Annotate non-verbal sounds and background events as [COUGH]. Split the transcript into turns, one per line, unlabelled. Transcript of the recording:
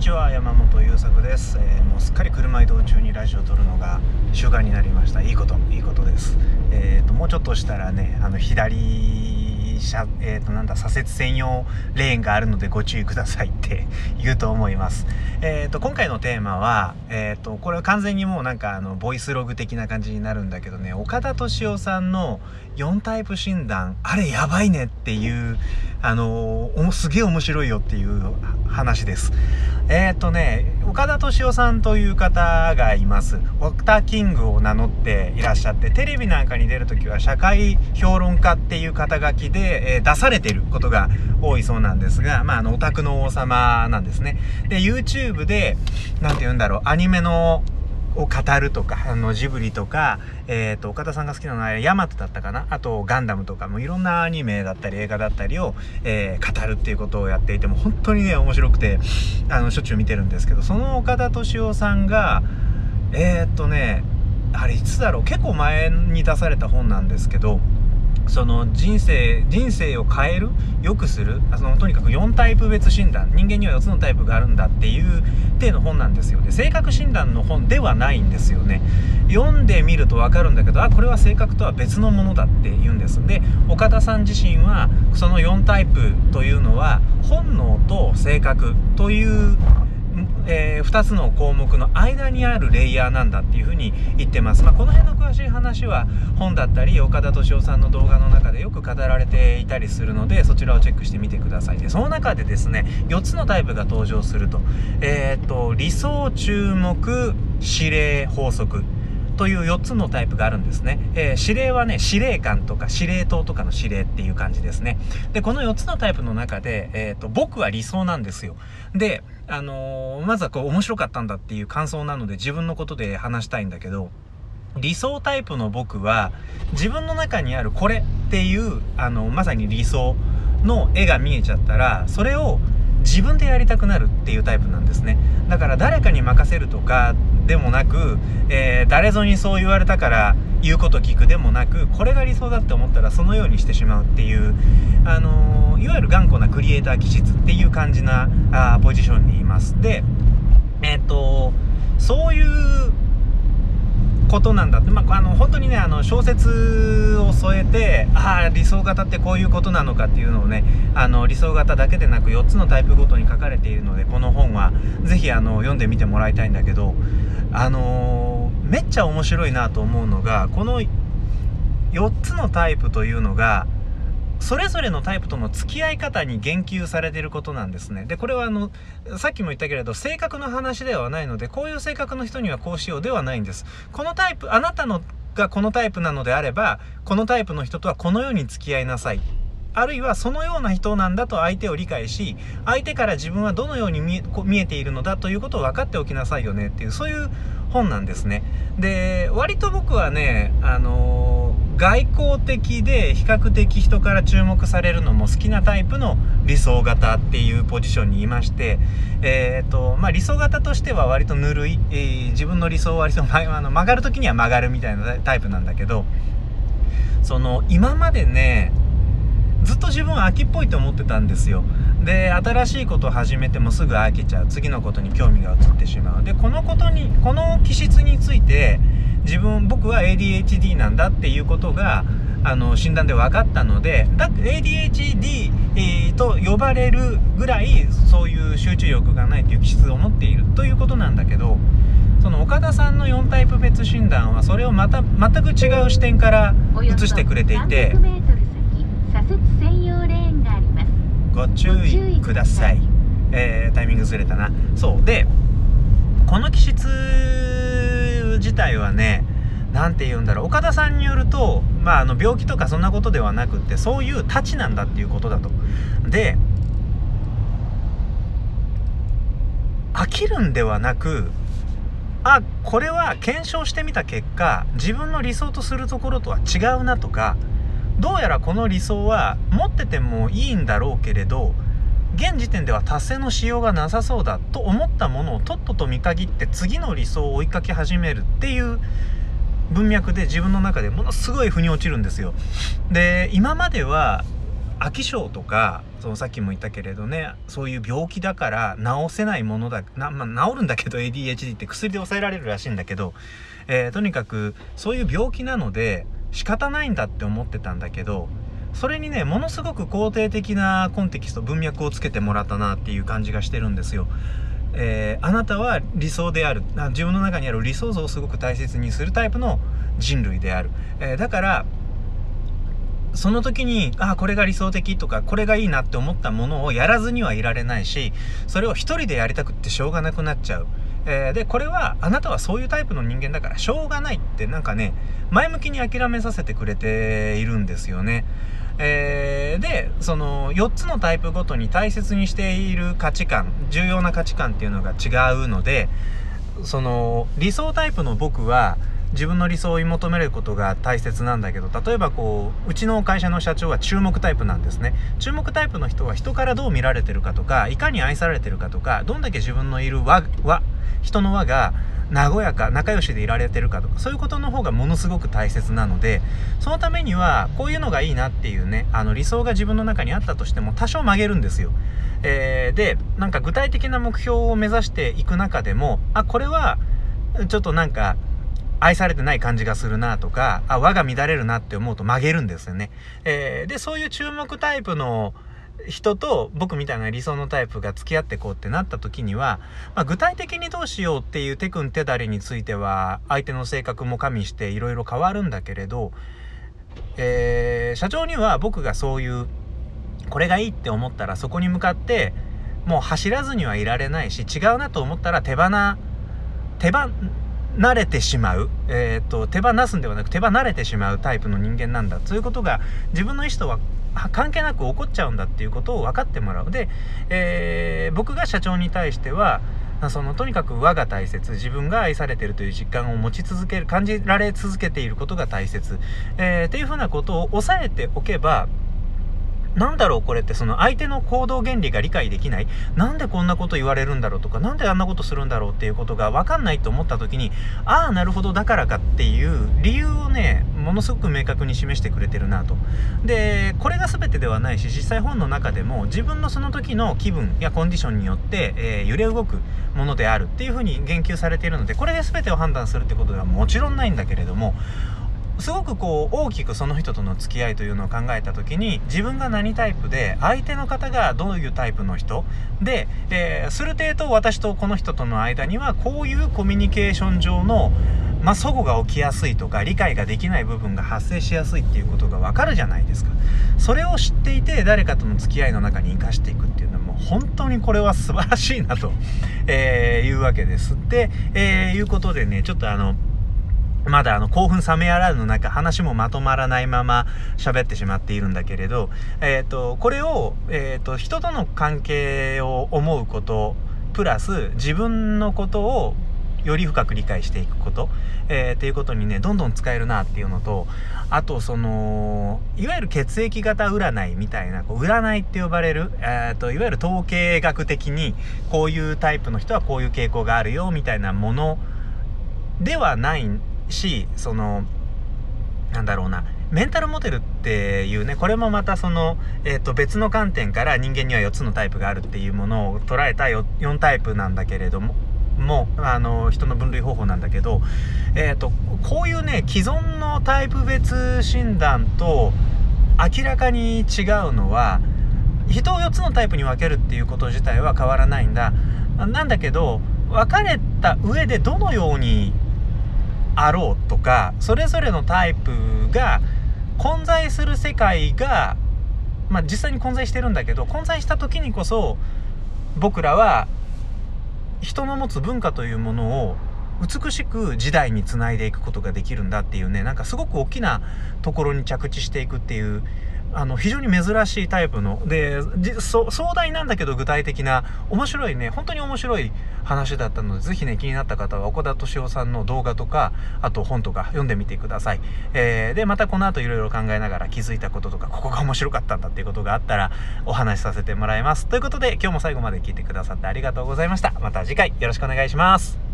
にちは山本優作です、えー、もうすっかり車移動中にラジオを撮るのが習慣になりました。いいこといいことです。えーともうちょっとしたらねあの左車、えー、となんだ左折専用レーンがあるのでご注意くださいって [LAUGHS] 言うと思います。えー、と今回のテーマは、えー、とこれは完全にもうなんかあのボイスログ的な感じになるんだけどね岡田敏夫さんの4タイプ診断あれやばいねっていうあのー、すげえ面白いよっていう話です。えっ、ー、とね、岡田敏夫さんという方がいます。オクターキングを名乗っていらっしゃって、テレビなんかに出るときは社会評論家っていう肩書きで、えー、出されてることが多いそうなんですが、まあ、あの、オタクの王様なんですね。で、YouTube で、なんて言うんだろう、アニメのを語るとか、あの、ジブリとか、えっ、ー、と、岡田さんが好きなのは、ヤマトだったかな？あと、ガンダムとかもいろんなアニメだったり映画だったりを、えー、語るっていうことをやっていても、本当にね、面白くて、あの、しょっちゅう見てるんですけど、その岡田敏夫さんが、えっ、とね、あれいつだろう？結構前に出された本なんですけど、その人生人生を変える良くするそのとにかく4タイプ別診断人間には4つのタイプがあるんだっていう体の本なんですよで性格診断の本ではないんですよね。読んでみると分かるんだけどあこれは性格とは別のものだって言うんです。で岡田さん自身はその4タイプというのは本能と性格という、2つの項目の間にあるレイヤーなんだっていうふうに言ってます。まあ、この辺の詳しい話は本だったり岡田敏夫さんの動画の中でよく語られていたりするのでそちらをチェックしてみてください。でその中でですね4つのタイプが登場すると,、えーと理想注目指令法則という4つのタイプがあるんですね。えー、指令はね、司令官とか司令塔とかの指令っていう感じですね。で、この4つのタイプの中で、えっ、ー、と、僕は理想なんですよ。で、あのー、まずはこう面白かったんだっていう感想なので自分のことで話したいんだけど、理想タイプの僕は自分の中にあるこれっていうあのまさに理想の絵が見えちゃったらそれを自分でやりたくなるっていうタイプなんですね。だから誰かに任せるとかでもなく、えー、誰ぞにそう言われたから言うこと聞くでもなくこれが理想だって思ったらそのようにしてしまうっていう、あのー、いわゆる頑固なクリエイター気質っていう感じなあポジションにいます。でえっ、ー、とそういうことなんだって、まあ、あの本当にねあの小説を添えてああ理想型ってこういうことなのかっていうのをねあの理想型だけでなく4つのタイプごとに書かれているのでこの本は是非読んでみてもらいたいんだけどあのー、めっちゃ面白いなと思うのがこの4つのタイプというのがそれぞれのタイプとの付き合い方に言及されていることなんですね。で、これはあの、さっきも言ったけれど、性格の話ではないので、こういう性格の人にはこうしようではないんです。このタイプ、あなたのがこのタイプなのであれば、このタイプの人とはこのように付き合いなさい。あるいはそのような人なんだと相手を理解し、相手から自分はどのように見えているのだということを分かっておきなさいよねっていう、そういう本なんですね。で、割と僕はね、あのー外交的で比較的人から注目されるのも好きなタイプの理想型っていうポジションにいまして、えーとまあ、理想型としては割とぬるい、えー、自分の理想は割とあの曲がる時には曲がるみたいなタイプなんだけどその今までねずっと自分は秋っぽいと思ってたんですよ。で新しいことを始めてもすぐ飽きちゃう。次のことに興味が移ってしまう。でこのことにこの気質について自分僕は ADHD なんだっていうことがあの診断で分かったのでだ ADHD、えー、と呼ばれるぐらいそういう集中力がないという気質を持っているということなんだけどその岡田さんの4タイプ別診断はそれをまた全く違う視点から映してくれていてご注意ください、えー、タイミングずれたな。そう。でこの気質自体はね何て言うんだろう岡田さんによると、まあ、あの病気とかそんなことではなくってそういう太刀なんだっていうことだと。で飽きるんではなくあこれは検証してみた結果自分の理想とするところとは違うなとかどうやらこの理想は持っててもいいんだろうけれど現時点では達成のしようがなさそうだと思ったものをとっとと見限って次の理想を追いかけ始めるっていう文脈で自分の中でものすごい腑に落ちるんですよ。で今までは飽き性とかそのさっきも言ったけれどねそういう病気だから治せないものだな、まあ、治るんだけど ADHD って薬で抑えられるらしいんだけど、えー、とにかくそういう病気なので仕方ないんだって思ってたんだけどそれにねものすごく肯定的なコンテキスト文脈をつけてもらったなっていう感じがしてるんですよ。えー、あなたは理想である。自分の中にある理想像をすごく大切にするタイプの人類である、えー、だからその時にあこれが理想的とかこれがいいなって思ったものをやらずにはいられないしそれを一人でやりたくってしょうがなくなっちゃう、えー、でこれはあなたはそういうタイプの人間だからしょうがないってなんかね前向きに諦めさせてくれているんですよね。えー、でその4つのタイプごとに大切にしている価値観重要な価値観っていうのが違うのでその理想タイプの僕は自分の理想を追い求めることが大切なんだけど例えばこううちの会社の社長は注目タイプなんですね。注目タイプの人は人からどう見られてるかとかいかに愛されてるかとかどんだけ自分のいる輪人の輪が和やか仲良しでいられてるかとかそういうことの方がものすごく大切なのでそのためにはこういうのがいいなっていうねあの理想が自分の中にあったとしても多少曲げるんですよ。えー、でなんか具体的な目標を目指していく中でもあこれはちょっとなんか愛されてない感じがするなとかあ輪が乱れるなって思うと曲げるんですよね。えー、でそういう注目タイプの人と僕みたいな理想のタイプが付き合ってこうってなった時には、まあ、具体的にどうしようっていう手組手だれについては相手の性格も加味していろいろ変わるんだけれど、えー、社長には僕がそういうこれがいいって思ったらそこに向かってもう走らずにはいられないし違うなと思ったら手放手放れてしまう、えーと、手放すんではなく手放れてしまうタイプの人間なんだ。ということが自分の意思とは関係なく起こっちゃうんだっていうことを分かってもらう。で、えー、僕が社長に対してはそのとにかく和が大切自分が愛されてるという実感を持ち続ける感じられ続けていることが大切、えー、っていうふうなことを抑えておけばなんだろうこれってその相手の行動原理が理解できない。なんでこんなこと言われるんだろうとか何であんなことするんだろうっていうことが分かんないと思った時にああなるほどだからかっていう理由をねものすごく明確に示してくれてるなと。でこれが全てではないし実際本の中でも自分のその時の気分やコンディションによって、えー、揺れ動くものであるっていうふうに言及されているのでこれで全てを判断するってことではもちろんないんだけれどもすごくこう大きくその人との付き合いというのを考えた時に自分が何タイプで相手の方がどういうタイプの人で、えー、する程度私とこの人との間にはこういうコミュニケーション上のまあ、齟齬が起きやすいとか理解ができない部分が発生しやすいっていうことがわかるじゃないですか。それを知っていて誰かとの付き合いの中に生かしていくっていうのはもう本当にこれは素晴らしいなと、[LAUGHS] えー、いうわけですで、えー、いうことでねちょっとあのまだあの興奮冷めやらぬ中話もまとまらないまま喋ってしまっているんだけれど、えっ、ー、とこれを、えーと、人との関係を思うことプラス自分のことをより深く理解していくこと、えー、っていうことにねどんどん使えるなっていうのとあとそのいわゆる血液型占いみたいなこう占いって呼ばれる、えーといわゆる統計学的にこういうタイプの人はこういう傾向があるよみたいなものではないしそのなんだろうなメンタルモデルっていうねこれもまたその、えー、と別の観点から人間には4つのタイプがあるっていうものを捉えた 4, 4タイプなんだけれどももあの人の分類方法なんだけど、えーと、こういうね既存のタイプ別診断と明らかに違うのは人を4つのタイプに分けるっていうこと自体は変わらないんだ。なんだけど分かれた上でどのようにあろうとかそれぞれのタイプが混在する世界が、まあ、実際に混在してるんだけど混在した時にこそ僕らは人の持つ文化というものを美しく時代につないでいくことができるんだっていうねなんかすごく大きなところに着地していくっていうあの非常に珍しいタイプので壮大なんだけど具体的な面白いね本当に面白い話だったのでぜひね気になった方は岡田敏夫さんの動画とかあと本とか読んでみてください、えー、でまたこの後いろいろ考えながら気づいたこととかここが面白かったんだっていうことがあったらお話しさせてもらいます。ということで今日も最後まで聞いてくださってありがとうございました。また次回よろしくお願いします。